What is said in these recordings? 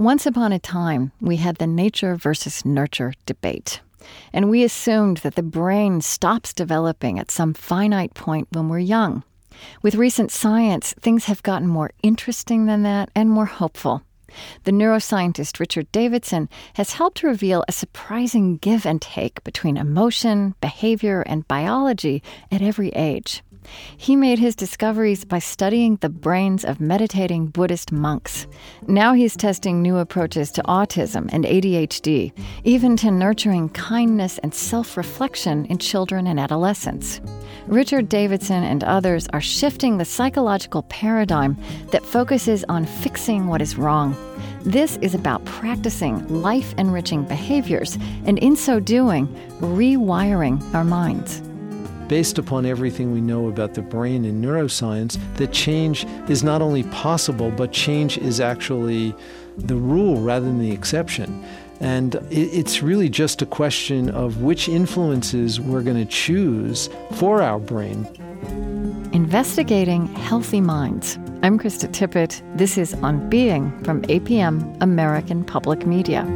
Once upon a time, we had the nature versus nurture debate. And we assumed that the brain stops developing at some finite point when we're young. With recent science, things have gotten more interesting than that and more hopeful. The neuroscientist Richard Davidson has helped reveal a surprising give and take between emotion, behavior, and biology at every age. He made his discoveries by studying the brains of meditating Buddhist monks. Now he's testing new approaches to autism and ADHD, even to nurturing kindness and self reflection in children and adolescents. Richard Davidson and others are shifting the psychological paradigm that focuses on fixing what is wrong. This is about practicing life enriching behaviors and, in so doing, rewiring our minds based upon everything we know about the brain and neuroscience, that change is not only possible, but change is actually the rule rather than the exception. And it's really just a question of which influences we're going to choose for our brain. Investigating Healthy Minds. I'm Krista Tippett. This is On Being from APM, American Public Media.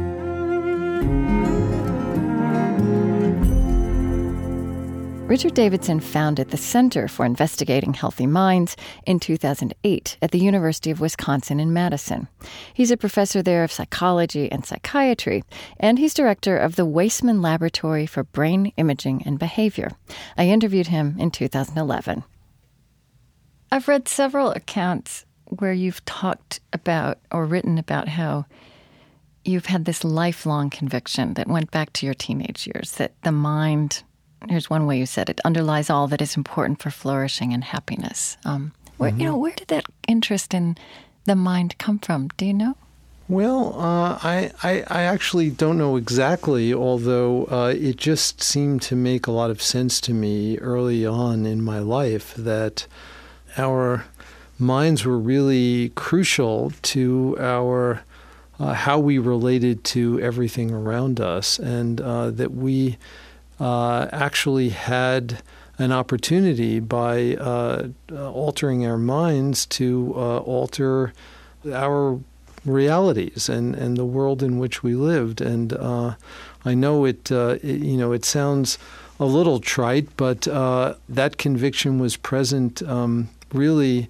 Richard Davidson founded the Center for Investigating Healthy Minds in 2008 at the University of Wisconsin in Madison. He's a professor there of psychology and psychiatry, and he's director of the Waisman Laboratory for Brain Imaging and Behavior. I interviewed him in 2011. I've read several accounts where you've talked about or written about how you've had this lifelong conviction that went back to your teenage years that the mind here's one way you said it underlies all that is important for flourishing and happiness. Um, where, mm-hmm. You know, where did that interest in the mind come from? Do you know? Well, uh, I, I, I actually don't know exactly, although uh, it just seemed to make a lot of sense to me early on in my life that our minds were really crucial to our uh, how we related to everything around us, and uh, that we uh, actually had an opportunity by uh, altering our minds to uh, alter our realities and, and the world in which we lived. And uh, I know it, uh, it, you know, it sounds a little trite, but uh, that conviction was present um, really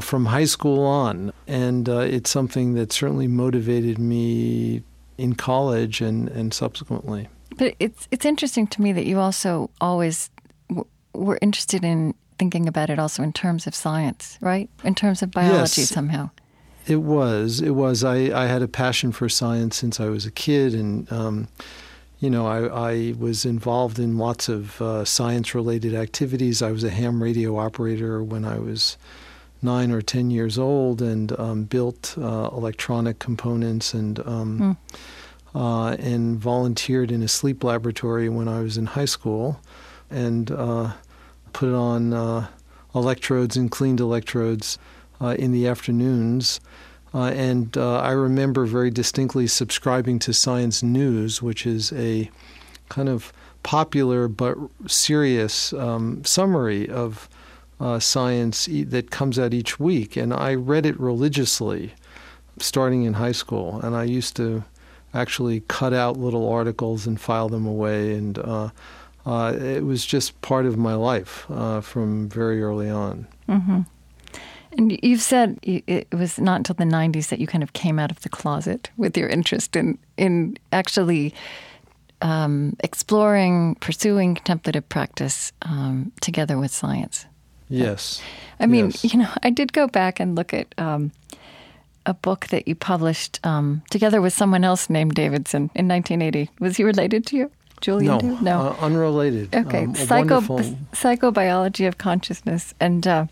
from high school on. And it's something that certainly motivated me in college and, and subsequently. But it's it's interesting to me that you also always w- were interested in thinking about it also in terms of science, right? In terms of biology yes, somehow. It was. It was. I, I had a passion for science since I was a kid, and um, you know, I, I was involved in lots of uh, science-related activities. I was a ham radio operator when I was nine or ten years old, and um, built uh, electronic components and. Um, mm uh, and volunteered in a sleep laboratory when I was in high school and uh, put on uh, electrodes and cleaned electrodes uh, in the afternoons. Uh, and uh, I remember very distinctly subscribing to Science News, which is a kind of popular but serious um, summary of science e- that comes out each week. And I read it religiously starting in high school. And I used to actually cut out little articles and file them away. And uh, uh, it was just part of my life uh, from very early on. Mm-hmm. And you've said it was not until the 90s that you kind of came out of the closet with your interest in, in actually um, exploring, pursuing contemplative practice um, together with science. Yes. I mean, yes. you know, I did go back and look at um, a book that you published um, together with someone else named Davidson in 1980. Was he related to you? Julian? No, no. Uh, unrelated. Okay, um, Psycho, wonderful... psychobiology of consciousness, and uh,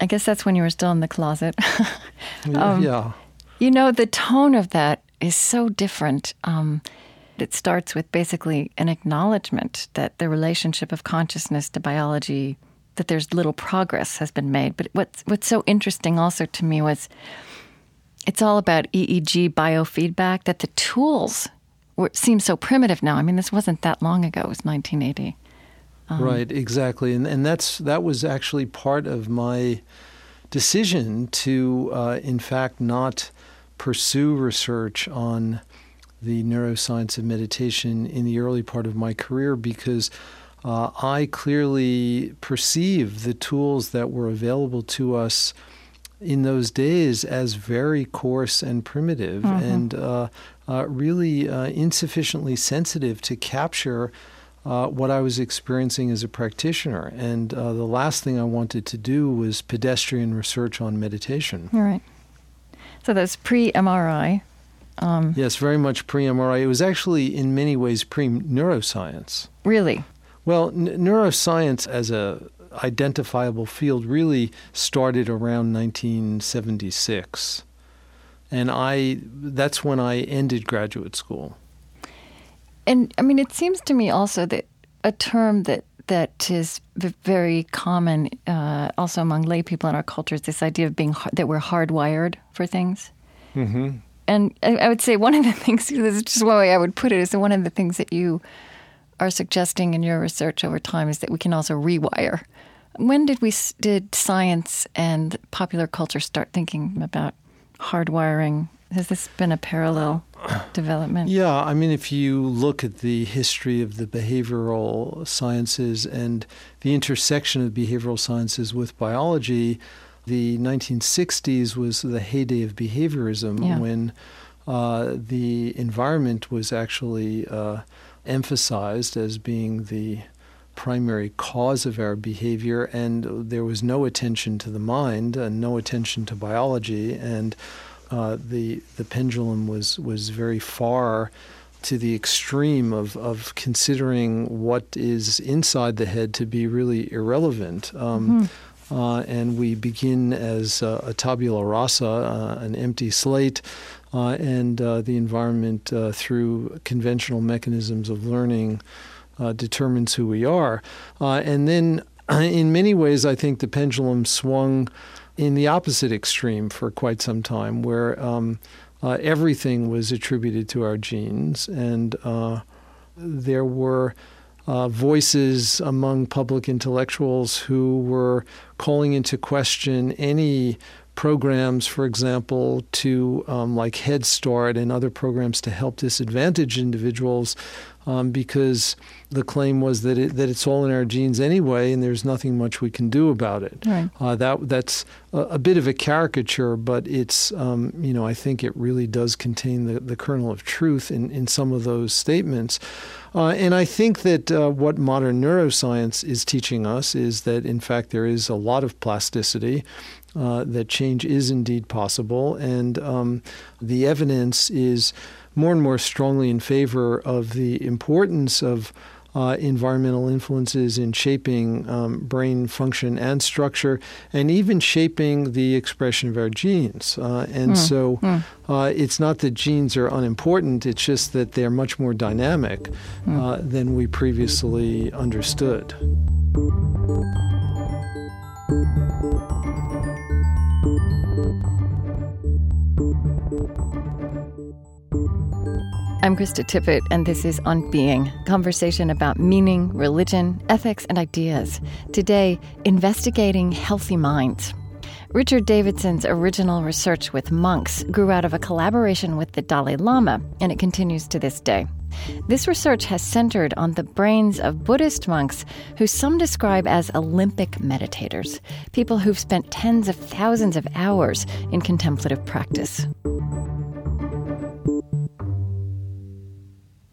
I guess that's when you were still in the closet. um, yeah. You know, the tone of that is so different. Um, it starts with basically an acknowledgement that the relationship of consciousness to biology, that there's little progress has been made. But what's what's so interesting also to me was it's all about EEG biofeedback, that the tools were, seem so primitive now. I mean, this wasn't that long ago, it was 1980. Um, right, exactly. And, and that's, that was actually part of my decision to, uh, in fact, not pursue research on the neuroscience of meditation in the early part of my career because uh, I clearly perceive the tools that were available to us in those days as very coarse and primitive mm-hmm. and uh, uh, really uh, insufficiently sensitive to capture uh, what I was experiencing as a practitioner. And uh, the last thing I wanted to do was pedestrian research on meditation. All right. So that's pre MRI. Um, yes, very much pre MRI. It was actually, in many ways, pre neuroscience. Really? Well, n- neuroscience as a identifiable field really started around 1976. And I that's when I ended graduate school. And I mean it seems to me also that a term that that is very common uh, also among lay people in our culture is this idea of being that we're hardwired for things. Mm-hmm. And I, I, would say one of the things, this is just one way I would put it, is that one of the things that you are suggesting in your research over time is that we can also rewire when did we did science and popular culture start thinking about hardwiring? Has this been a parallel development? Yeah, I mean, if you look at the history of the behavioral sciences and the intersection of behavioral sciences with biology, the 1960s was the heyday of behaviorism yeah. when uh, the environment was actually uh, emphasized as being the primary cause of our behavior, and there was no attention to the mind and no attention to biology, and uh, the the pendulum was was very far to the extreme of, of considering what is inside the head to be really irrelevant. Um, mm-hmm. uh, and we begin as uh, a tabula rasa, uh, an empty slate, uh, and uh, the environment through conventional mechanisms of learning uh, determines who we are. Uh, and then, in many ways, I think the pendulum swung in the opposite extreme for quite some time, where um, uh, everything was attributed to our genes, and uh, there were. Uh, voices among public intellectuals who were calling into question any programs, for example, to um, like Head Start and other programs to help disadvantaged individuals um, because the claim was that it, that it's all in our genes anyway, and there's nothing much we can do about it. Right. Uh, that that's a, a, bit of a caricature, but it's um, you know I think it really does contain the, the kernel of truth in, in some of those statements. Uh, and I think that uh, what modern neuroscience is teaching us is that, in fact, there is a lot of plasticity, uh, that change is indeed possible, and um, the evidence is more and more strongly in favor of the importance of uh, environmental influences in shaping um, brain function and structure, and even shaping the expression of our genes. Uh, and mm. so mm. Uh, it's not that genes are unimportant, it's just that they're much more dynamic mm. than we previously understood. I'm Krista Tippett, and this is On Being, conversation about meaning, religion, ethics, and ideas. Today, investigating healthy minds. Richard Davidson's original research with monks grew out of a collaboration with the Dalai Lama, and it continues to this day. This research has centered on the brains of Buddhist monks who some describe as Olympic meditators, people who've spent tens of thousands of hours in contemplative practice.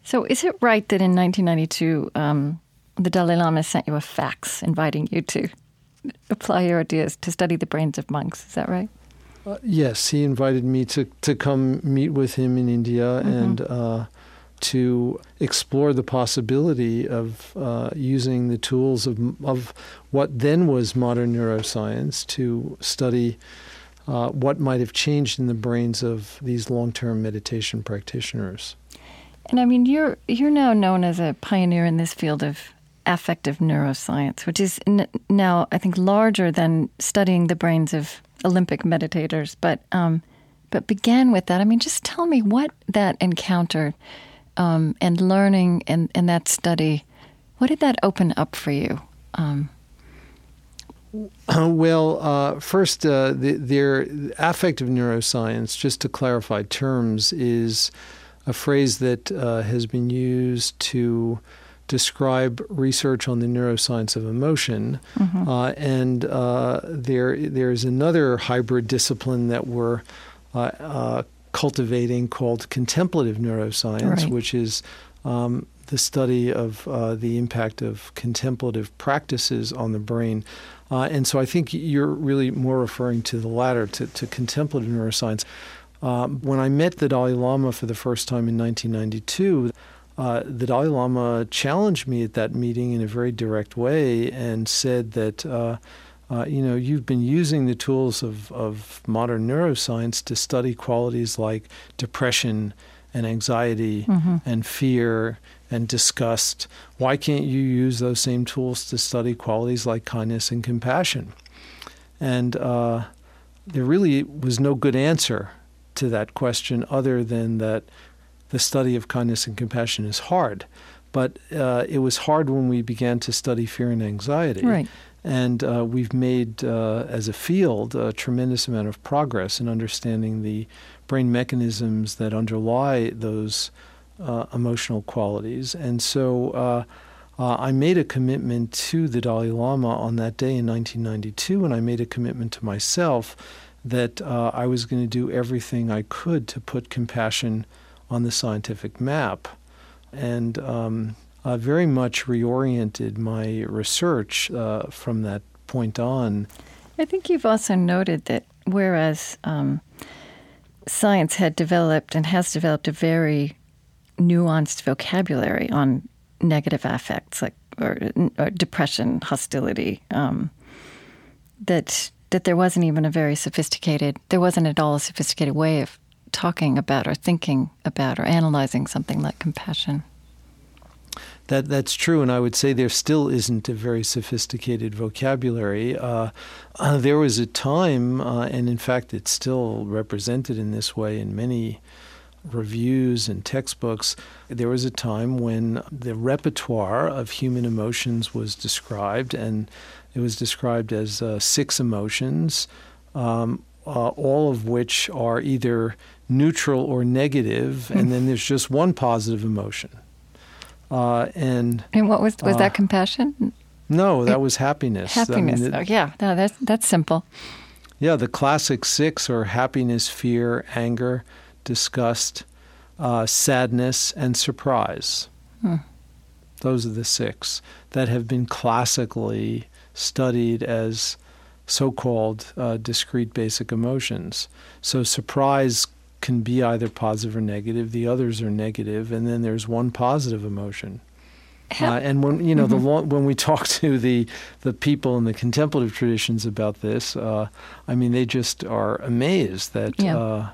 So, is it right that in 1992 um, the Dalai Lama sent you a fax inviting you to apply your ideas to study the brains of monks? Is that right? Uh, yes, he invited me to, to come meet with him in India mm-hmm. and uh, to explore the possibility of uh, using the tools of, of what then was modern neuroscience to study uh, what might have changed in the brains of these long term meditation practitioners. And I mean, you're you're now known as a pioneer in this field of affective neuroscience, which is n- now I think larger than studying the brains of Olympic meditators. But um, but began with that. I mean, just tell me what that encounter um, and learning and, and that study. What did that open up for you? Um, Well, uh, first, uh, the, their affective neuroscience, just to clarify terms, is a phrase that uh, has been used to describe research on the neuroscience of emotion. Mm-hmm. Uh, and uh, there, there's another hybrid discipline that we're uh, cultivating called contemplative neuroscience, right. which is um, the study of uh, the impact of contemplative practices on the brain. Uh, and so I think you're really more referring to the latter, to, to contemplative neuroscience. Um, when I met the Dalai Lama for the first time in 1992, uh, the Dalai Lama challenged me at that meeting in a very direct way and said that, uh, uh, you know, you've been using the tools of, of modern neuroscience to study qualities like depression and anxiety mm-hmm. and fear and disgust. Why can't you use those same tools to study qualities like kindness and compassion? And uh, there really was no good answer to that question other than that the study of kindness and compassion is hard. But uh, it was hard when we began to study fear and anxiety. Right. And uh, we've made, uh, as a field, a tremendous amount of progress in understanding the brain mechanisms that underlie those uh, emotional qualities. And so uh, uh, I made a commitment to the Dalai Lama on that day in 1992, and I made a commitment to myself that uh, I was going to do everything I could to put compassion on the scientific map. And um, very much reoriented my research uh, from that point on. I think you've also noted that whereas um, science had developed and has developed a very nuanced vocabulary on negative affects like or, or depression, hostility. Um, that that there wasn't even a very sophisticated, there wasn't at all a sophisticated way of talking about or thinking about or analyzing something like compassion. That that's true, and I would say there still isn't a very sophisticated vocabulary. Uh, uh, there was a time, uh, and in fact, it's still represented in this way in many reviews and textbooks. There was a time when the repertoire of human emotions was described, and it was described as uh, six emotions. Um, uh, all of which are either neutral or negative, and then there's just one positive emotion. Uh, and and what was was uh, that compassion? No, that was happiness. Happiness. I mean, it, oh, yeah, no, that's that's simple. Yeah, the classic six are happiness, fear, anger, disgust, uh, sadness, and surprise. Hmm. Those are the six that have been classically studied as so-called uh, discrete basic emotions. So surprise can be either positive or negative. The others are negative, and then there's one positive emotion. Uh, and when you know mm-hmm. the when we talk to the the people in the contemplative traditions about this, uh, I mean they just are amazed that yeah. uh,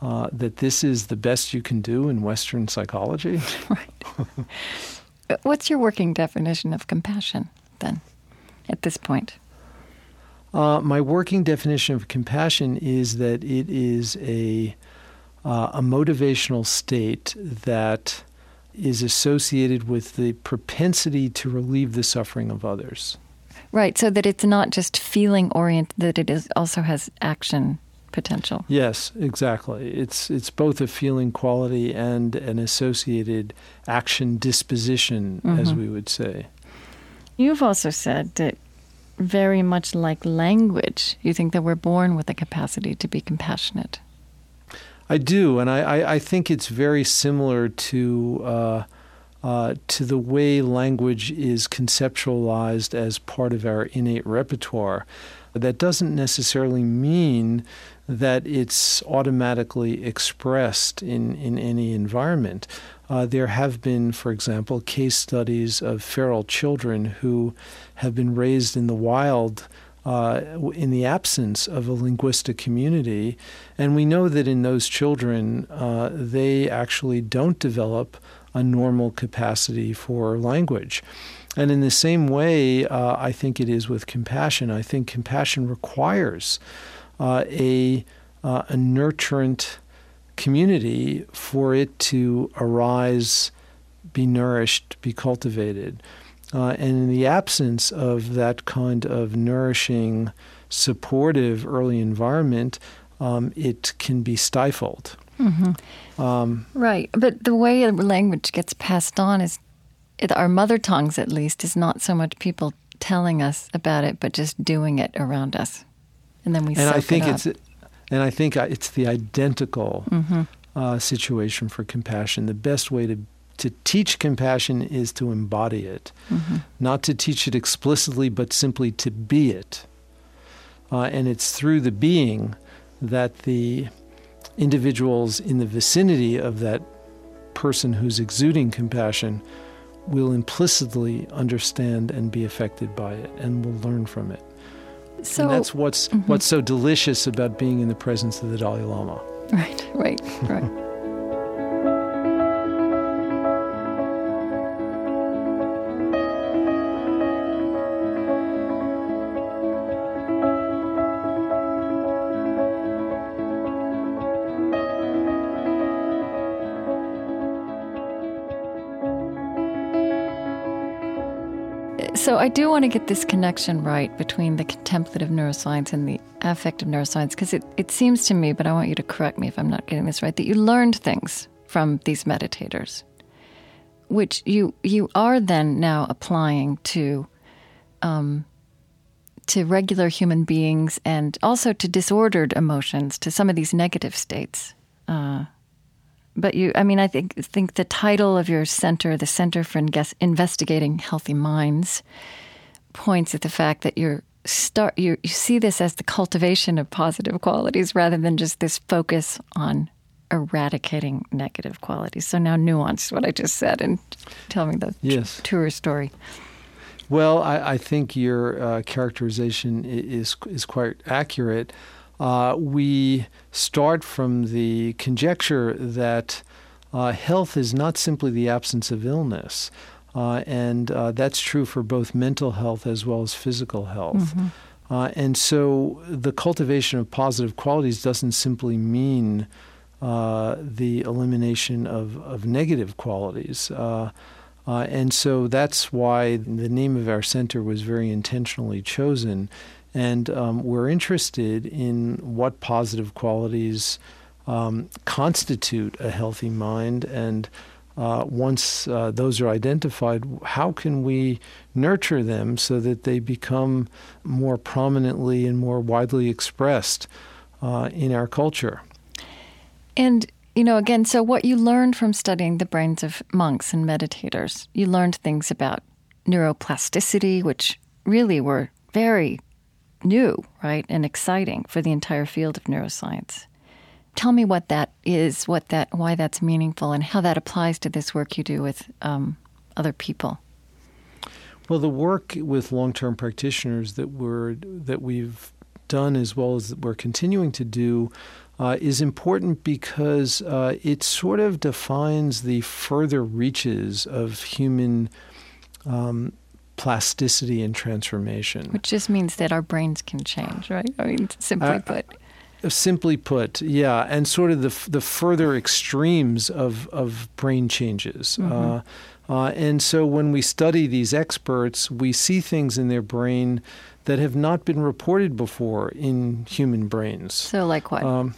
uh that this is the best you can do in Western psychology. right. What's your working definition of compassion then, at this point? Uh, my working definition of compassion is that it is a uh, a motivational state that is associated with the propensity to relieve the suffering of others. Right, so that it's not just feeling oriented; that it is also has action potential. Yes, exactly. It's it's both a feeling quality and an associated action disposition, mm-hmm. as we would say. You've also said that very much like language. You think that we're born with the capacity to be compassionate. I do, and I, I, I think it's very similar to uh, uh, to the way language is conceptualized as part of our innate repertoire. That doesn't necessarily mean that it's automatically expressed in, in any environment. Uh, there have been, for example, case studies of feral children who have been raised in the wild uh, in the absence of a linguistic community. And we know that in those children, uh, they actually don't develop a normal capacity for language. And in the same way, uh, I think it is with compassion. I think compassion requires uh, a, uh, a nurturant community for it to arise, be nourished, be cultivated. Uh, and in the absence of that kind of nourishing, supportive early environment, um, it can be stifled. Mm-hmm. Um, right. But the way language gets passed on is, it, our mother tongues at least, is not so much people telling us about it, but just doing it around us. And then we and I think it it's and I think it's the identical mm-hmm. uh, situation for compassion. The best way to to teach compassion is to embody it, mm-hmm. not to teach it explicitly, but simply to be it. Uh, and it's through the being that the individuals in the vicinity of that person who's exuding compassion will implicitly understand and be affected by it and will learn from it. So and that's what's mm-hmm. what's so delicious about being in the presence of the Dalai Lama. Right, right, right. So I do want to get this connection right between the contemplative neuroscience and the affective neuroscience because it, it seems to me, but I want you to correct me if I'm not getting this right, that you learned things from these meditators, which you you are then now applying to um, to regular human beings and also to disordered emotions, to some of these negative states. Uh, but you, I mean, I think think the title of your center, the Center for Investigating Healthy Minds, points at the fact that you're start you, you see this as the cultivation of positive qualities rather than just this focus on eradicating negative qualities. So now nuance what I just said and tell me the yes. tour story. Well, I, I think your uh, characterization is is quite accurate uh, we start from the conjecture that uh, health is not simply the absence of illness. Uh, and uh, that's true for both mental health as well as physical health. Mm-hmm. Uh, and so the cultivation of positive qualities doesn't simply mean uh, the elimination of, of negative qualities. Uh, and so that's why the name of our center was very intentionally chosen and um, we're interested in what positive qualities um, constitute a healthy mind. And uh, once uh, those are identified, how can we nurture them so that they become more prominently and more widely expressed uh, in our culture? And you know, again, so what you learned from studying the brains of monks and meditators, you learned things about neuroplasticity, which really were very new, right, and exciting for the entire field of neuroscience. Tell me what that is, what that, why that's meaningful, and how that applies to this work you do with um, other people. Well, the work with long-term practitioners that we're that we've done, as well as that we're continuing to do, uh, is important because uh, it sort of defines the further reaches of human um, plasticity and transformation. Which just means that our brains can change, right? I mean, simply uh, put. Simply put, yeah, and sort of the the further extremes of of brain changes. Mm-hmm. Uh, uh, and so when we study these experts, we see things in their brain that have not been reported before in human brains. So, like what? Um,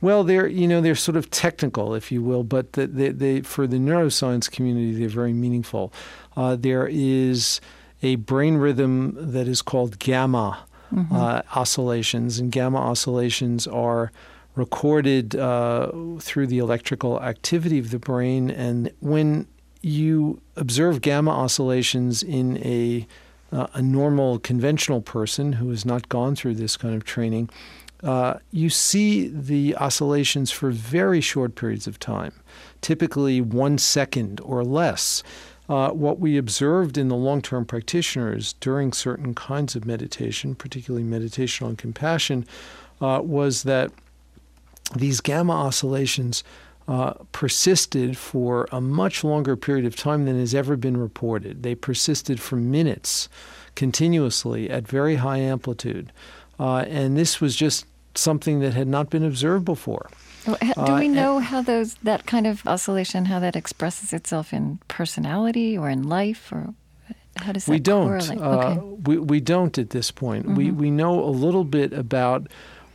well, they're you know they're sort of technical, if you will, but they, they, they for the neuroscience community they're very meaningful. Uh, there is a brain rhythm that is called gamma mm-hmm. uh, oscillations, and gamma oscillations are recorded uh, through the electrical activity of the brain. And when you observe gamma oscillations in a uh, a normal conventional person who has not gone through this kind of training, uh, you see the oscillations for very short periods of time, typically one second or less uh, what we observed in the long term practitioners during certain kinds of meditation, particularly meditation on compassion, uh, was that these gamma oscillations uh, persisted for a much longer period of time than has ever been reported. They persisted for minutes continuously at very high amplitude. Uh, and this was just something that had not been observed before. Do uh, we know how those that kind of oscillation how that expresses itself in personality or in life or how does that we don't. correlate? Uh, okay. we, we don't at this point. We, Mhm. we know a little bit about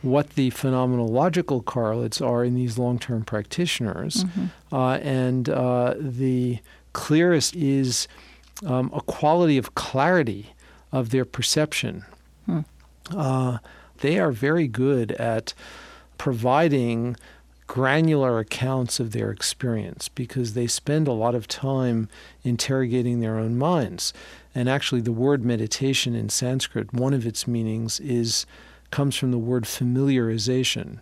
what the phenomenological correlates are in these long term practitioners. Mhm. Uh, and uh, the clearest is um, a quality of clarity of their perception. Hmm. Uh, they are very good at providing granular accounts of their experience because they spend a lot of time interrogating their own minds. And actually, the word meditation in Sanskrit, one of its meanings is comes from the word familiarization.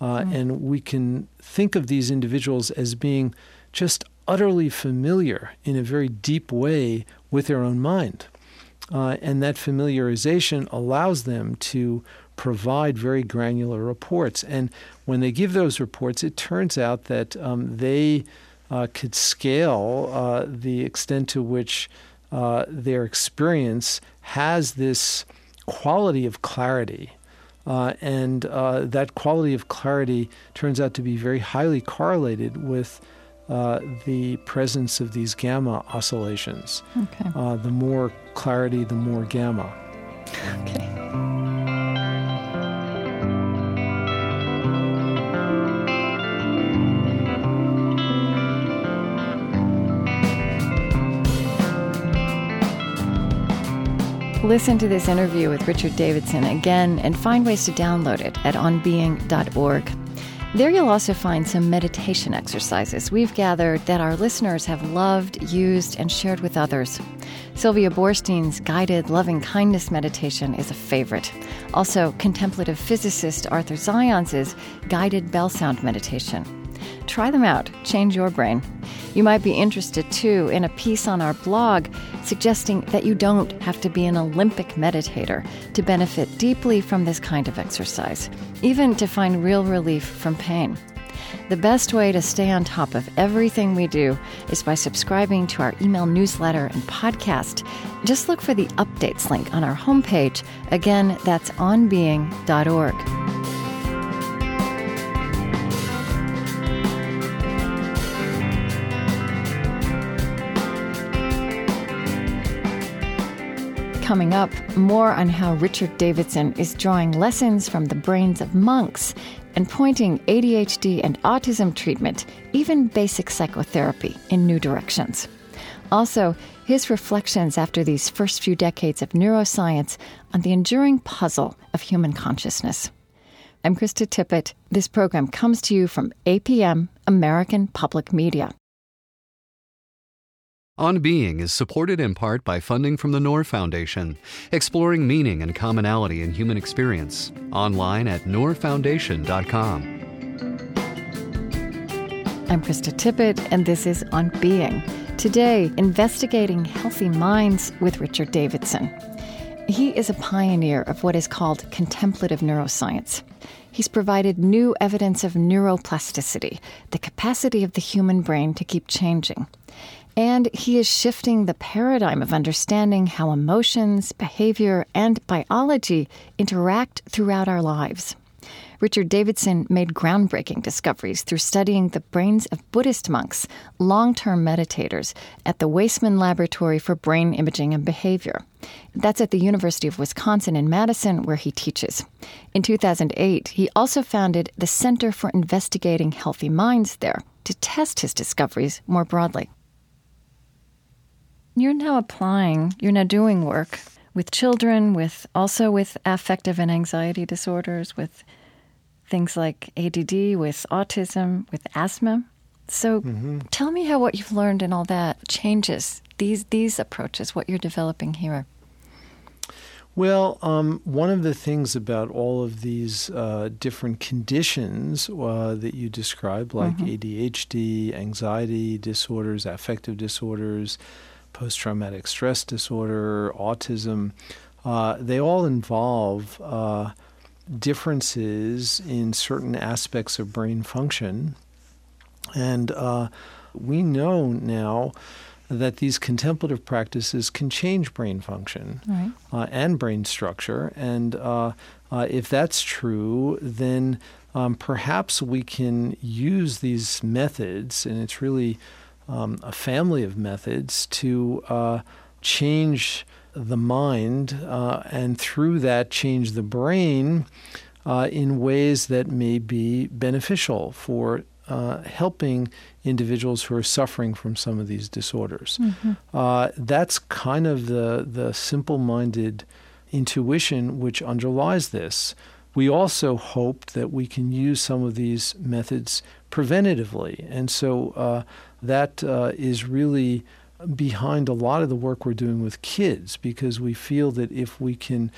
Uh, Mm. And we can think of these individuals as being just utterly familiar in a very deep way with their own mind. Uh, and that familiarization allows them to provide very granular reports. And when they give those reports, it turns out that um, they uh, could scale uh, the extent to which uh, their experience has this quality of clarity. Uh, and uh, that quality of clarity turns out to be very highly correlated with uh, the presence of these gamma oscillations. Okay. Uh, the more clarity, the more gamma. Okay. Listen to this interview with Richard Davidson again and find ways to download it at onbeing.org. There you'll also find some meditation exercises we've gathered that our listeners have loved, used, and shared with others. Sylvia Boorstein's guided loving kindness meditation is a favorite. Also, contemplative physicist Arthur Zajonc's guided bell sound meditation. Try them out, change your brain. You might be interested too in a piece on our blog suggesting that you don't have to be an Olympic meditator to benefit deeply from this kind of exercise, even to find real relief from pain. The best way to stay on top of everything we do is by subscribing to our email newsletter and podcast. Just look for the updates link on our homepage. Again, that's onbeing.org. Coming up, more on how Richard Davidson is drawing lessons from the brains of monks and pointing ADHD and autism treatment, even basic psychotherapy, in new directions. Also, his reflections after these first few decades of neuroscience on the enduring puzzle of human consciousness. I'm Krista Tippett. This program comes to you from APM, American Public Media. On Being is supported in part by funding from the Noor Foundation, exploring meaning and commonality in human experience. Online at noorfoundation.com. I'm Krista Tippett, and this is On Being. Today, investigating healthy minds with Richard Davidson. He is a pioneer of what is called contemplative neuroscience. He's provided new evidence of neuroplasticity, the capacity of the human brain to keep changing. And he is shifting the paradigm of understanding how emotions, behavior, and biology interact throughout our lives. Richard Davidson made groundbreaking discoveries through studying the brains of Buddhist monks, long term meditators, at the Waisman Laboratory for Brain Imaging and Behavior. That's at the University of Wisconsin in Madison, where he teaches. In 2008, he also founded the Center for Investigating Healthy Minds there to test his discoveries more broadly. You're now applying, you're now doing work with children, with also with affective and anxiety disorders, with things like ADD, with autism, with asthma. So tell me how what you've learned and all that changes these these approaches, what you're developing here. Well, um, one of the things about all of these uh, different conditions uh, that you describe, like ADHD, anxiety disorders, affective disorders, post traumatic stress disorder, autism, uh, they all involve uh, differences in certain aspects of brain function. And uh, we know now that these contemplative practices can change brain function Right. uh, and brain structure. And uh, uh, if that's true, then um, perhaps we can use these methods, and it's really um, a family of methods, to uh, change the mind uh, and through that change the brain uh, in ways that may be beneficial for uh, helping individuals who are suffering from some of these disorders. Mm-hmm. Uh, that's kind of the, the simple minded intuition which underlies this. We also hope that we can use some of these methods preventatively. And so uh, that uh, is really behind a lot of the work we're doing with kids because we feel that if we can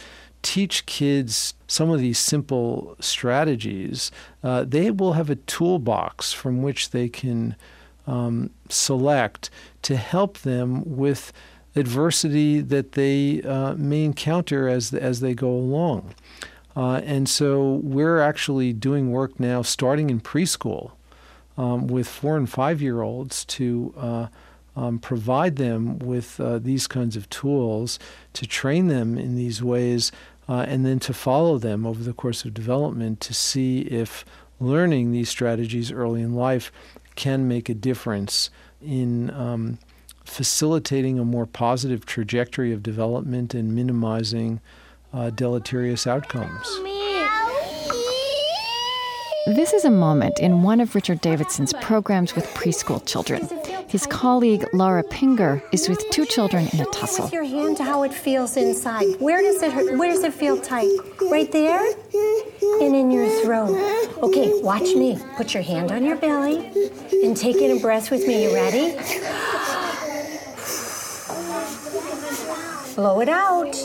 teach kids some of these simple strategies, uh, they will have a toolbox from which they can um, select to help them with adversity that they uh, may encounter as as they go along. Uh, and so we're actually doing work now, starting in preschool, um, with four and five year olds to uh, um, provide them with uh, these kinds of tools to train them in these ways, uh, and then to follow them over the course of development to see if learning these strategies early in life can make a difference in um, facilitating a more positive trajectory of development and minimizing uh, deleterious outcomes. This is a moment in one of Richard Davidson's programs with preschool children. His colleague Laura Pinger is with two children in a tussle. Your hand to how it feels inside. Where does it hurt? Where does it feel tight? Right there, and in your throat. Okay, watch me. Put your hand on your belly and take in a breath with me. You ready? Blow it out.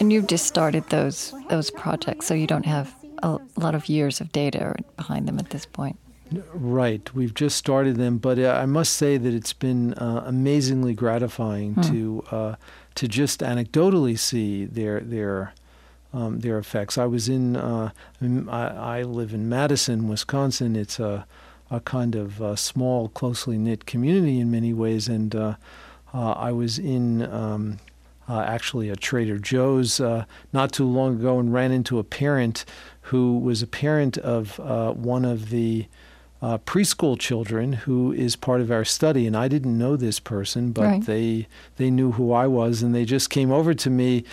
And you've just started those those projects, so you don't have a lot of years of data behind them at this point. Right. We've just started them, but uh, I must say that it's been uh, amazingly gratifying hmm. to uh, to just anecdotally see their their um, their effects. I was in uh, I, I, live in Madison, Wisconsin. It's a a kind of uh, small, closely knit community in many ways, and uh, I was in. Um, actually, a Trader Joe's not too long ago, and ran into a parent who was a parent of one of the uh, preschool children who is part of our study, and I didn't know this person, but right. they they knew who I was, and they just came over to me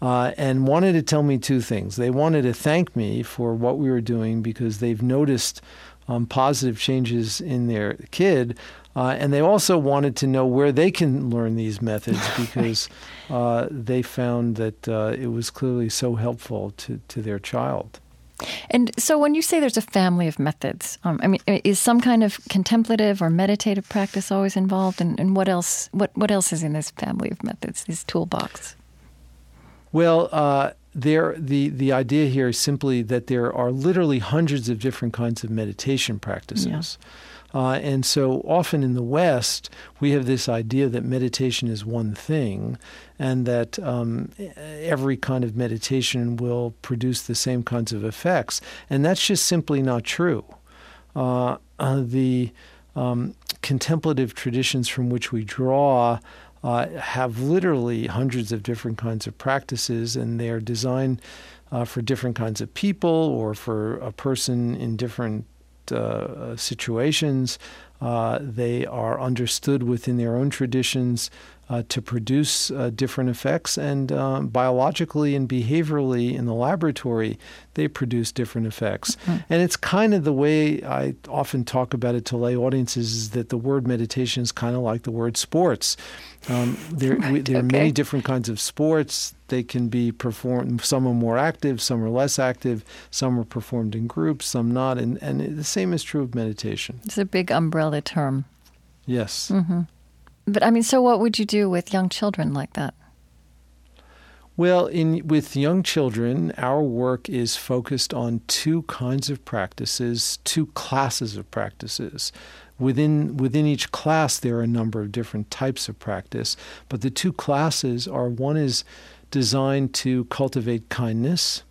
uh, and wanted to tell me two things. They wanted to thank me for what we were doing because they've noticed um, positive changes in their kid. Uh, and they also wanted to know where they can learn these methods because uh, they found that uh, it was clearly so helpful to, to their child. And so, when you say there's a family of methods, um, I mean, is some kind of contemplative or meditative practice always involved? And, and what else? What what else is in this family of methods? This toolbox? Well, uh, there the the idea here is simply that there are literally hundreds of different kinds of meditation practices. Yeah. Uh, and so often in the West, we have this idea that meditation is one thing and that um, every kind of meditation will produce the same kinds of effects. And that's just simply not true. Uh, uh, the um, contemplative traditions from which we draw uh, have literally hundreds of different kinds of practices, and they are designed uh, for different kinds of people or for a person in different situations. Uh, they are understood within their own traditions uh, to produce uh, different effects, and um, biologically and behaviorally in the laboratory, they produce different effects. Mm-hmm. And it's kind of the way I often talk about it to lay audiences is that the word meditation is kind of like the word sports. Um, there, right, we, there okay. are many different kinds of sports. They can be performed. Some are more active, some are less active. Some are performed in groups, some not. And and the same is true of meditation. It's a big umbrella term. Yes. Mm-hmm. But I mean, so what would you do with young children like that? Well, in with young children, our work is focused on two kinds of practices, two classes of practices. Within within each class, there are a number of different types of practice, but the two classes are one is designed to cultivate kindness,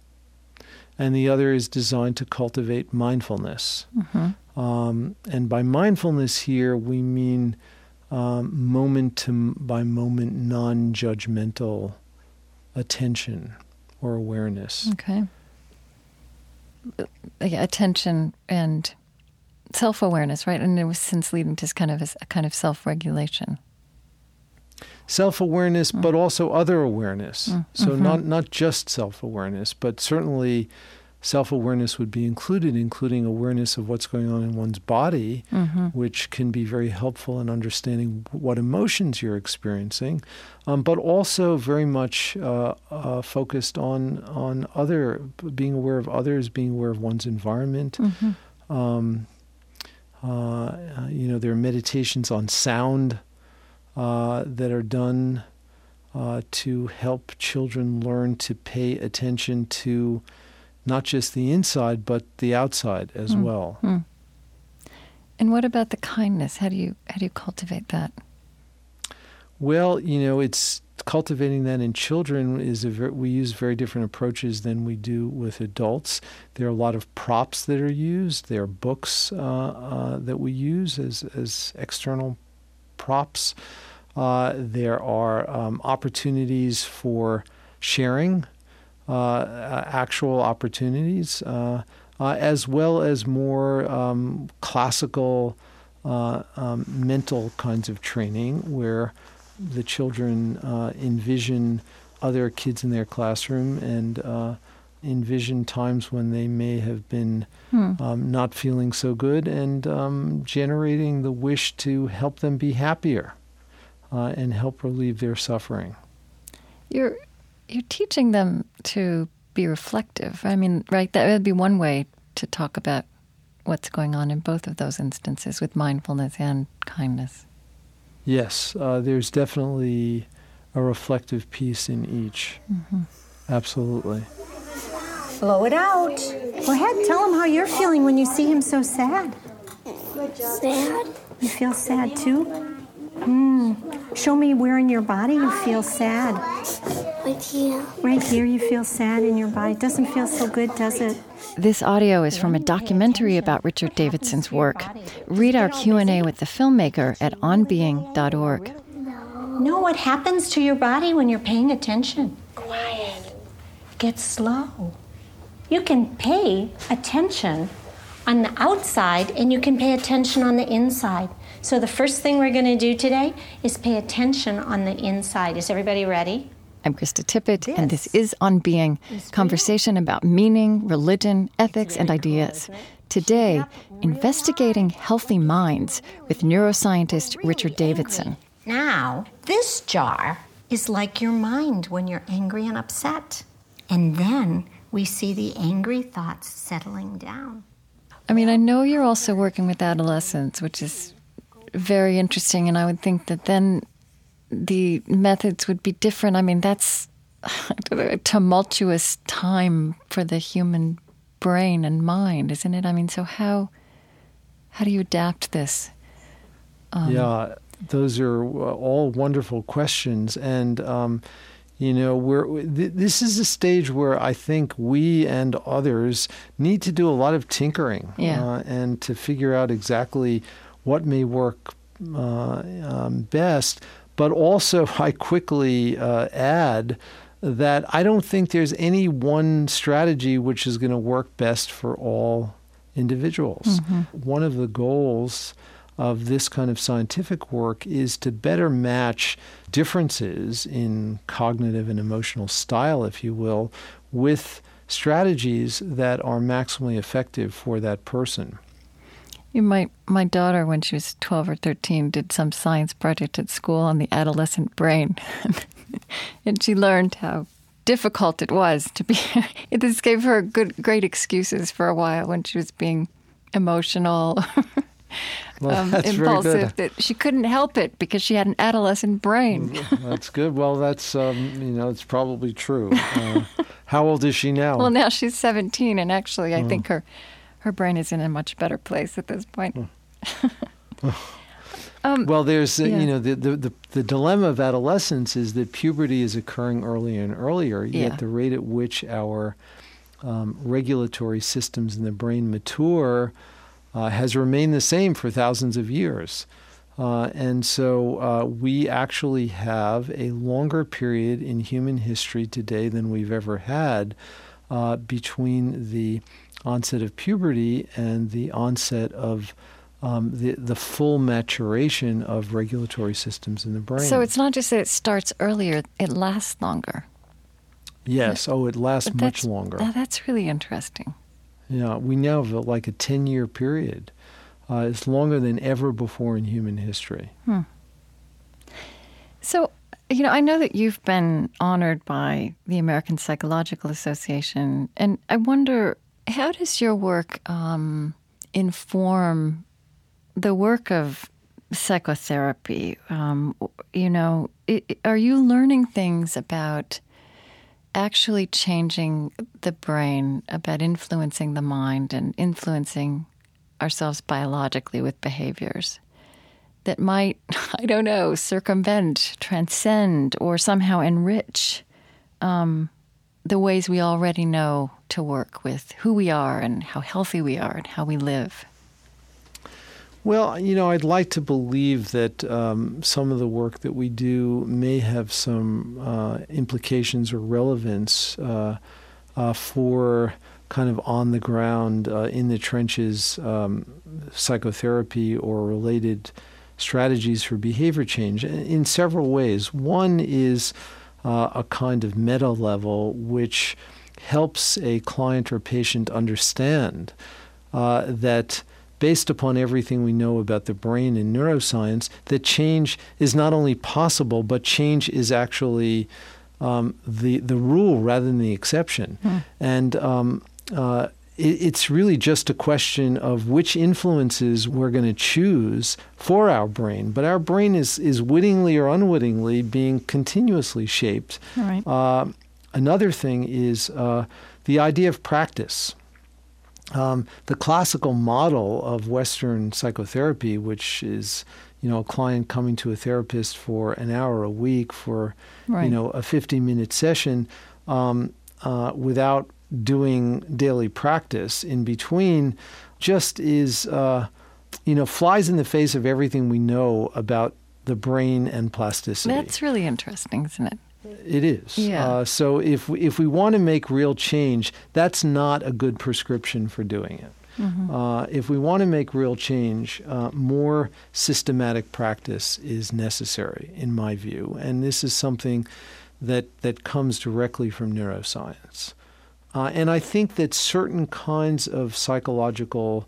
and the other is designed to cultivate mindfulness. Mm-hmm. Um, and by mindfulness here, we mean um, moment to by moment non judgmental attention or awareness. Okay. Attention and self awareness, right? And it was since leading to kind of a, a kind of self regulation. self awareness, mm. but also other awareness. Mm. So mm-hmm. not not just self awareness, but certainly self awareness would be included, including awareness of what's going on in one's body, which can be very helpful in understanding what emotions you're experiencing, um, but also very much uh, uh, focused on on other, being aware of others, being aware of one's environment. Um, uh, you know, there are meditations on sound uh, that are done uh, to help children learn to pay attention to not just the inside but the outside as well. And what about the kindness? How do you how do you cultivate that? Well, you know, it's cultivating that in children is a ver- we use very different approaches than we do with adults. There are a lot of props that are used. There are books uh, uh, that we use as as external props. Uh, there are um, opportunities for sharing, actual opportunities, uh, uh, as well as more um, classical uh, um, mental kinds of training where the children uh, envision other kids in their classroom and uh, envision times when they may have been um, not feeling so good and um, generating the wish to help them be happier uh, and help relieve their suffering. You're you're teaching them to be reflective. I mean, right? That would be one way to talk about what's going on in both of those instances with mindfulness and kindness. Yes, uh, there's definitely a reflective piece in each. Absolutely. Blow it out. Go ahead, tell him how you're feeling when you see him so sad. Sad. You feel sad too? Hmm. Show me where in your body you feel sad. Right here. Right here, you feel sad in your body. It Doesn't feel so good, does it? This audio is from a documentary about Richard Davidson's work. Read our Q&A with the filmmaker at onbeing.org. Know what happens to your body when you're paying attention? Quiet. Get slow. You can pay attention on the outside and you can pay attention on the inside. So, the first thing we're going to do today is pay attention on the inside. Is everybody ready? I'm Krista Tippett, and this is On Being, conversation about meaning, religion, ethics, and ideas. Today, investigating healthy minds with neuroscientist Richard Davidson. Now, this jar is like your mind when you're angry and upset. And then we see the angry thoughts settling down. I mean, I know you're also working with adolescents, which is very interesting, and I would think that then the methods would be different. I mean, that's a tumultuous time for the human brain and mind, isn't it? I mean, so how how do you adapt this? yeah, those are all wonderful questions, and um, you know, we're th- this is a stage where I think we and others need to do a lot of tinkering, Yeah. uh, and to figure out exactly what may work uh, um, best. But also, I quickly uh, add that I don't think there's any one strategy which is going to work best for all individuals. One of the goals of this kind of scientific work is to better match differences in cognitive and emotional style, if you will, with strategies that are maximally effective for that person. You might, my daughter, when she was 12 or 13, did some science project at school on the adolescent brain. and she learned how difficult it was to be. this gave her good, great excuses for a while when she was being emotional, Well, um, impulsive, that she couldn't help it because she had an adolescent brain. That's good. Well, that's um, you know, it's probably true. Uh, how old is she now? well, now she's 17, and actually, I think her, her brain is in a much better place at this point. Well, there's uh, yeah. you know the, the the the dilemma of adolescence is that puberty is occurring earlier and earlier. Yet Yeah. the rate at which our um, regulatory systems in the brain mature uh, has remained the same for thousands of years. Uh, and so uh, we actually have a longer period in human history today than we've ever had uh, between the onset of puberty and the onset of um, the the full maturation of regulatory systems in the brain. So it's not just that it starts earlier; it lasts longer. yes. Oh, it lasts much longer. that's really interesting. Yeah, we now have like a ten year period. Uh, it's longer than ever before in human history. So, you know, I know that you've been honored by the American Psychological Association, and I wonder how does your work um, inform the work of psychotherapy? Um, you know, i are you learning things about actually changing the brain, about influencing the mind and influencing ourselves biologically with behaviors? that might, I don't know, circumvent, transcend, or somehow enrich um, the ways we already know to work with who we are and how healthy we are and how we live. Well, you know, I'd like to believe that um, some of the work that we do may have some uh, implications or relevance uh, uh, for kind of on the ground, uh, in the trenches um, psychotherapy or related strategies for behavior change in several ways. One is uh, a kind of meta level which helps a client or patient understand uh, that based upon everything we know about the brain and neuroscience, that change is not only possible, but change is actually um, the the rule rather than the exception. And um, uh, it's really just a question of which influences we're going to choose for our brain. But our brain is is wittingly or unwittingly being continuously shaped. Right. Uh, another thing is uh, the idea of practice. Um, the classical model of Western psychotherapy, which is, you know, a client coming to a therapist for an hour a week for, Right. you know, a 50-minute session, um, uh, without doing daily practice in between, just is, uh, you know, flies in the face of everything we know about the brain and plasticity. That's really interesting, isn't it? It is. Yeah. Uh, so if we, if we want to make real change, that's not a good prescription for doing it. Uh, if we want to make real change, uh, more systematic practice is necessary, in my view. And this is something that that comes directly from neuroscience. Uh, and I think that certain kinds of psychological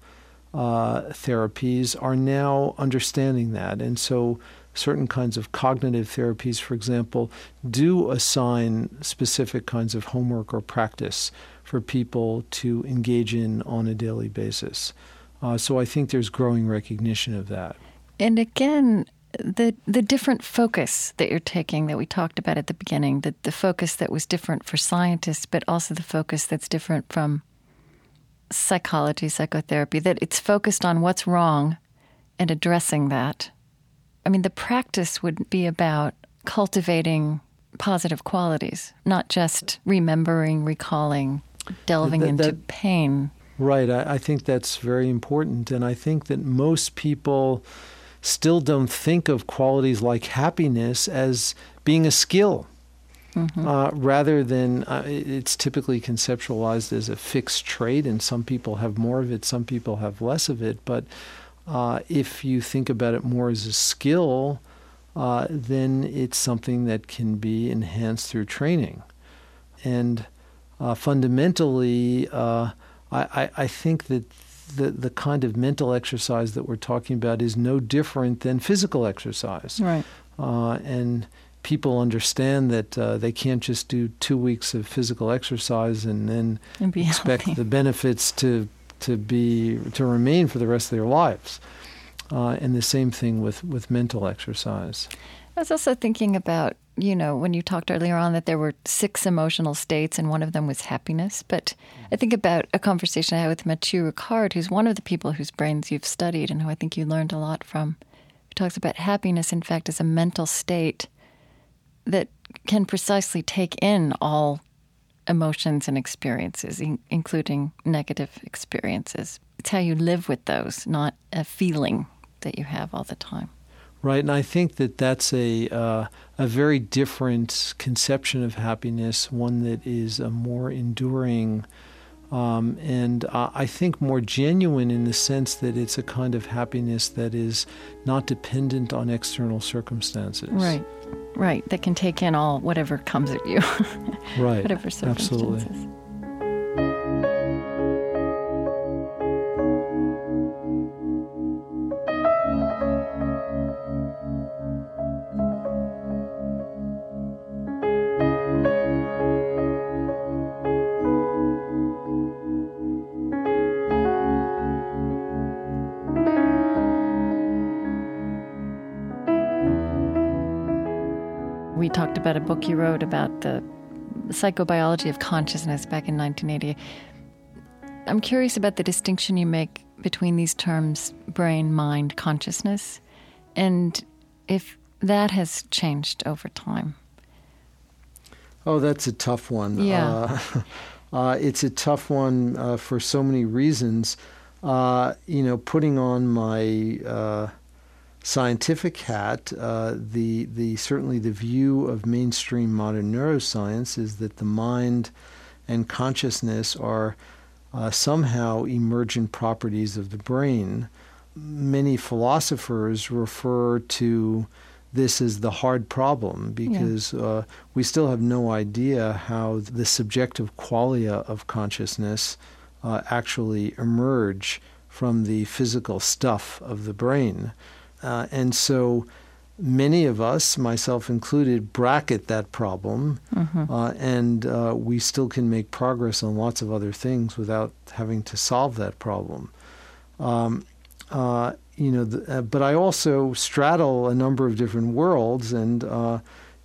uh, therapies are now understanding that. And so certain kinds of cognitive therapies, for example, do assign specific kinds of homework or practice for people to engage in on a daily basis. Uh, so I think there's growing recognition of that. And again, the the different focus that you're taking that we talked about at the beginning, the, the focus that was different for scientists, but also the focus that's different from psychology, psychotherapy, that it's focused on what's wrong and addressing that. I mean, the practice would be about cultivating positive qualities, not just remembering, recalling, delving That- into pain. Right. I, I think that's very important. And I think that most people still don't think of qualities like happiness as being a skill. Uh, rather than uh, it's typically conceptualized as a fixed trait, and some people have more of it, some people have less of it. But uh, if you think about it more as a skill, uh, then it's something that can be enhanced through training. And uh, fundamentally, uh, I, I, I think that the, the kind of mental exercise that we're talking about is no different than physical exercise. Right. Uh, and people understand that uh, they can't just do two weeks of physical exercise and then And expect healthy. the benefits to to be to remain for the rest of their lives. Uh, and the same thing with, with mental exercise. I was also thinking about, you know, when you talked earlier on that there were six emotional states and one of them was happiness. But I think about a conversation I had with Mathieu Ricard, who's one of the people whose brains you've studied and who I think you learned a lot from. who talks about happiness, in fact, as a mental state that can precisely take in all emotions and experiences, in- including negative experiences. It's how you live with those, not a feeling that you have all the time. Right, and I think that that's a uh, a very different conception of happiness, one that is a more enduring Um, and uh, I think more genuine in the sense that it's a kind of happiness that is not dependent on external circumstances. Right, right. That can take in all whatever comes at you. right. whatever circumstances. Absolutely. About a book you wrote about the psychobiology of consciousness back in 1980. I'm curious about the distinction you make between these terms brain, mind, consciousness, and if that has changed over time. Oh, that's a tough one. Yeah. Uh, uh, it's a tough one uh, for so many reasons. Uh, you know, putting on my uh, scientific hat, uh, the the certainly the view of mainstream modern neuroscience is that the mind and consciousness are uh, somehow emergent properties of the brain. Many philosophers refer to this as the hard problem because yeah. uh, we still have no idea how the subjective qualia of consciousness uh, actually emerge from the physical stuff of the brain. Uh, and so many of us, myself included, bracket that problem, mm-hmm. uh, and uh, we still can make progress on lots of other things without having to solve that problem. Um, uh, you know, the, uh, but I also straddle a number of different worlds, and uh,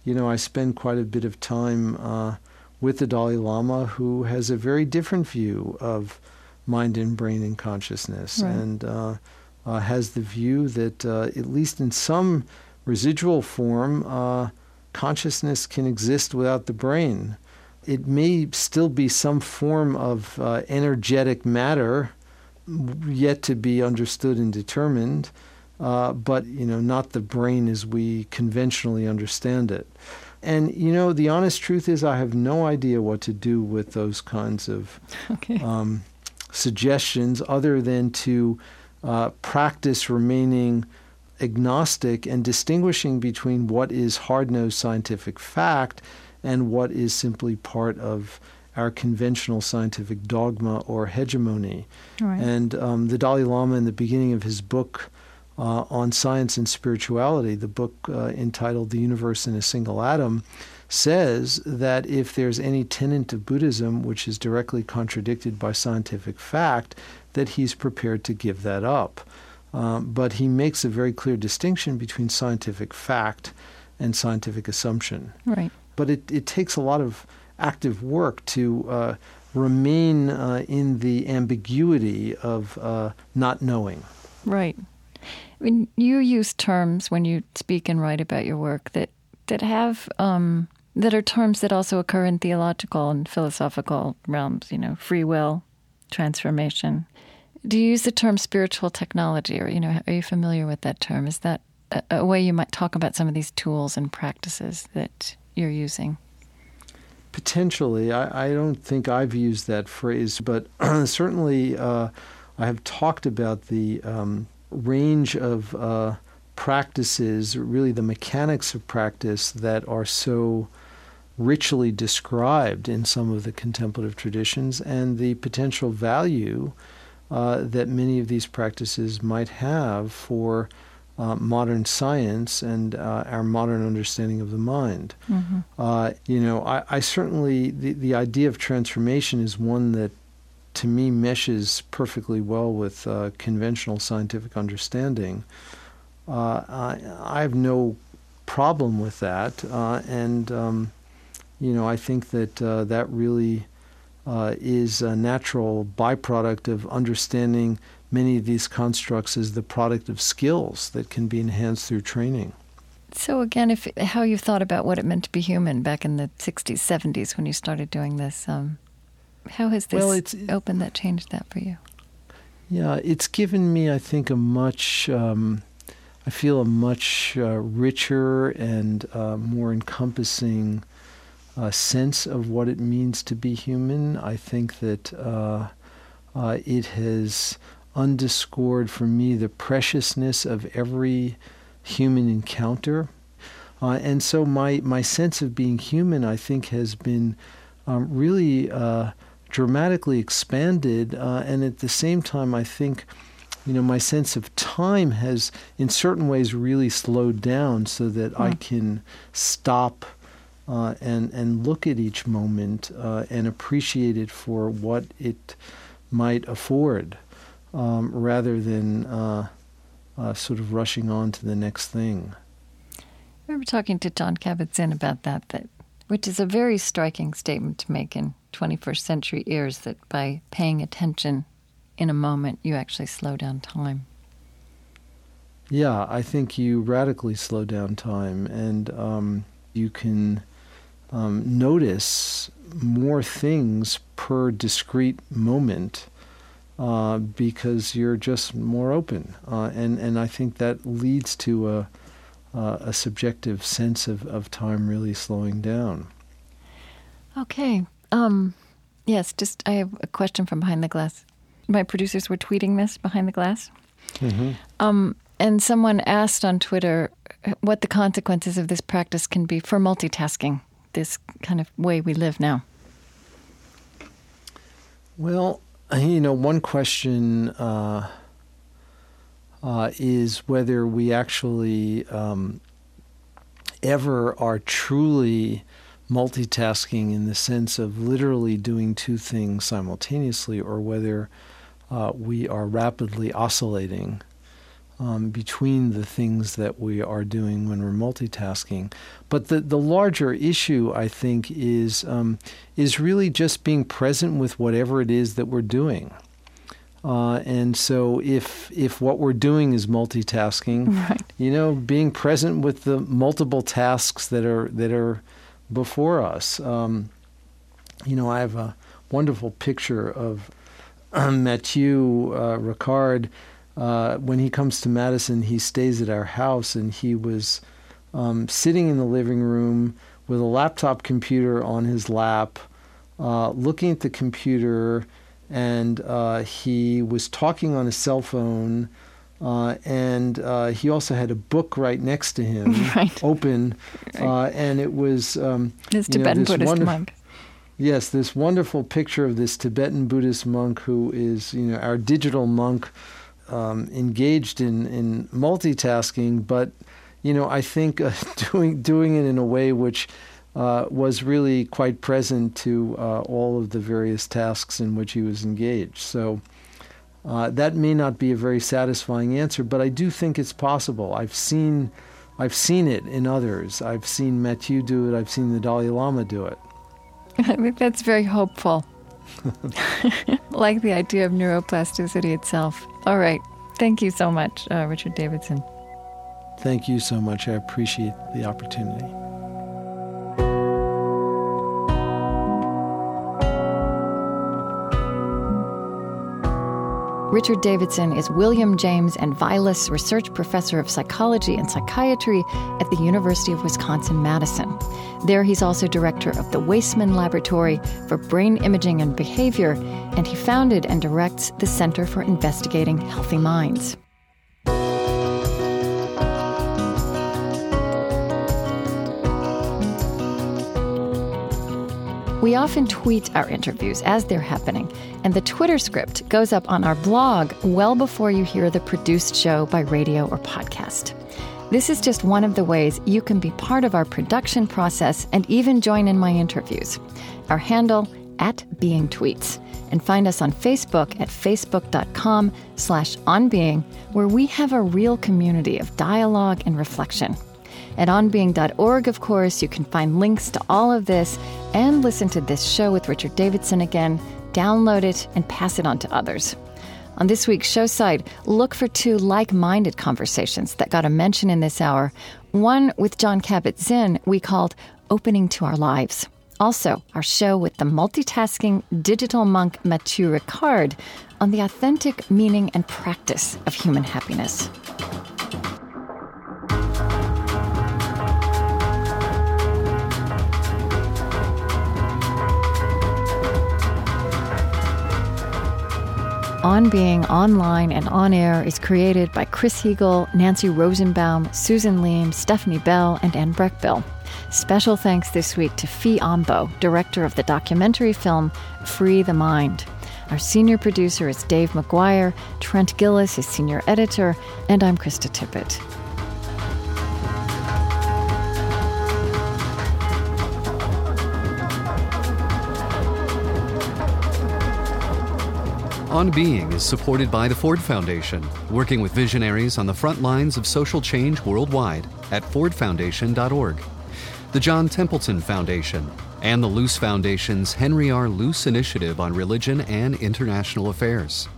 you know, I spend quite a bit of time uh, with the Dalai Lama, who has a very different view of mind and brain and consciousness, right. and uh, has the view that, uh, at least in some residual form, uh, consciousness can exist without the brain. It may still be some form of uh, energetic matter yet to be understood and determined, uh, but you know, not the brain as we conventionally understand it. And you know, the honest truth is, I have no idea what to do with those kinds of okay. um, suggestions, other than to uh, practice remaining agnostic and distinguishing between what is hard nosed scientific fact and what is simply part of our conventional scientific dogma or hegemony. Right. And um, the Dalai Lama, in the beginning of his book uh, on science and spirituality, the book uh, entitled The Universe in a Single Atom, says that if there's any tenet of Buddhism which is directly contradicted by scientific fact, that he's prepared to give that up. Um, but he makes a very clear distinction between scientific fact and scientific assumption. Right. But it, it takes a lot of active work to uh, remain uh, in the ambiguity of uh, not knowing. Right. I mean, you use terms when you speak and write about your work that that have um, that are terms that also occur in theological and philosophical realms. You know, free will, transformation, do you use the term spiritual technology, or you know, are you familiar with that term? Is that a, a way you might talk about some of these tools and practices that you're using? Potentially, I, I don't think I've used that phrase, but certainly uh, I have talked about the um, range of uh, practices, really the mechanics of practice that are so richly described in some of the contemplative traditions, and the potential value uh, that many of these practices might have for uh, modern science and uh, our modern understanding of the mind. Mm-hmm. Uh, you know, I, I, certainly, the, the idea of transformation is one that to me meshes perfectly well with uh, conventional scientific understanding. Uh, I, I, have no problem with that. and, um, you know, I think that that really uh, is a natural byproduct of understanding many of these constructs as the product of skills that can be enhanced through training. So again, if how you thought about what it meant to be human back in the '60s, '70s when you started doing this, um, how has this well, opened that, changed that for you? Yeah, it's given me, I think, a much, um, I feel a much uh, richer and uh, more encompassing uh, sense of what it means to be human. I think that uh, uh, it has underscored for me the preciousness of every human encounter. Uh, and so my, my sense of being human, I think, has been um, really uh, dramatically expanded. Uh, and at the same time, I think, you know, my sense of time has, in certain ways, really slowed down so that mm. I hmm. can stop uh, and and look at each moment uh, and appreciate it for what it might afford, um, rather than uh, uh sort of rushing on to the next thing. I remember talking to John Kabat-Zinn about that, that which is a very striking statement to make in 21st century ears that by paying attention in a moment, you actually slow down time. Yeah, I think you radically slow down time, and um, you can um, notice more things per discrete moment uh, because you're just more open, uh, and and I think that leads to a uh, a subjective sense of, of time really slowing down. Okay. Um, yes, just I have a question from behind the glass. My producers were tweeting this behind the glass. Mm-hmm. Um, and someone asked on Twitter what the consequences of this practice can be for multitasking, this kind of way we live now. Well, you know, one question uh, uh, is whether we actually um, ever are truly multitasking in the sense of literally doing two things simultaneously, or whether uh, we are rapidly oscillating um, between the things that we are doing when we're multitasking. But the, the larger issue, I think, is um, is really just being present with whatever it is that we're doing. Uh, and so, if if what we're doing is multitasking, right. you know, being present with the multiple tasks that are that are before us. Um, you know, I have a wonderful picture of Mathieu uh, Ricard. Uh, when he comes to Madison, he stays at our house, and he was um, sitting in the living room with a laptop computer on his lap, uh, looking at the computer, and uh, he was talking on his cell phone. Uh, and uh, he also had a book right next to him, right. open, right. Uh, and it was um, this Tibetan know, this Buddhist monk. Yes, this wonderful picture of this Tibetan Buddhist monk who is, you know, our digital monk, um, engaged in in multitasking, but you know, I think uh, doing doing it in a way which uh, was really quite present to uh, all of the various tasks in which he was engaged. So. Uh, that may not be a very satisfying answer, but I do think it's possible. I've seen, I've seen it in others. I've seen Mathieu do it. I've seen the Dalai Lama do it. I think that's very hopeful. like the idea of neuroplasticity itself. All right. Thank you so much, uh, Richard Davidson. Thank you so much. I appreciate the opportunity. Richard Davidson is William James and Vilas Research Professor of Psychology and Psychiatry at the University of Wisconsin Madison. There, he's also director of the Waisman Laboratory for Brain Imaging and Behavior, and he founded and directs the Center for Investigating Healthy Minds. We often tweet our interviews as they're happening, and the Twitter script goes up on our blog well before you hear the produced show by radio or podcast. This is just one of the ways you can be part of our production process and even join in my interviews. Our handle at Being Tweets, and find us on Facebook at facebook.com slash onbeing, where we have a real community of dialogue and reflection. At onbeing.org, of course, you can find links to all of this and listen to this show with Richard Davidson again, download it, and pass it on to others. On this week's show side, look for two like minded conversations that got a mention in this hour. One with John Kabat Zinn we called Opening to Our Lives. Also, our show with the multitasking digital monk Mathieu Ricard on the authentic meaning and practice of human happiness. On Being online and on air is created by Chris Heagle, Nancy Rosenbaum, Susan Leem, Stephanie Bell, and Anne Breckbill. Special thanks this week to Phie Ambo, director of the documentary film Free the Mind. Our senior producer is Dave McGuire, Trent Gilliss is senior editor, and I'm Krista Tippett. On Being is supported by the Ford Foundation, working with visionaries on the front lines of social change worldwide at fordfoundation.org. The John Templeton Foundation, and the Luce Foundation's Henry R. Luce Initiative on Religion and International Affairs.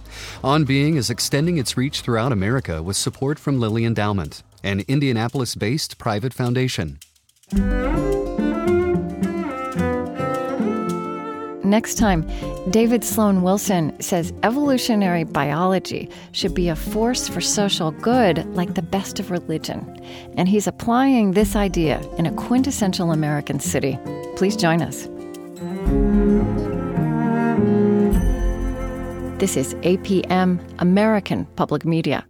On Being is extending its reach throughout America with support from Lilly Endowment, an Indianapolis based private foundation. Next time, David Sloan Wilson says evolutionary biology should be a force for social good like the best of religion. And he's applying this idea in a quintessential American city. Please join us. This is APM, American Public Media.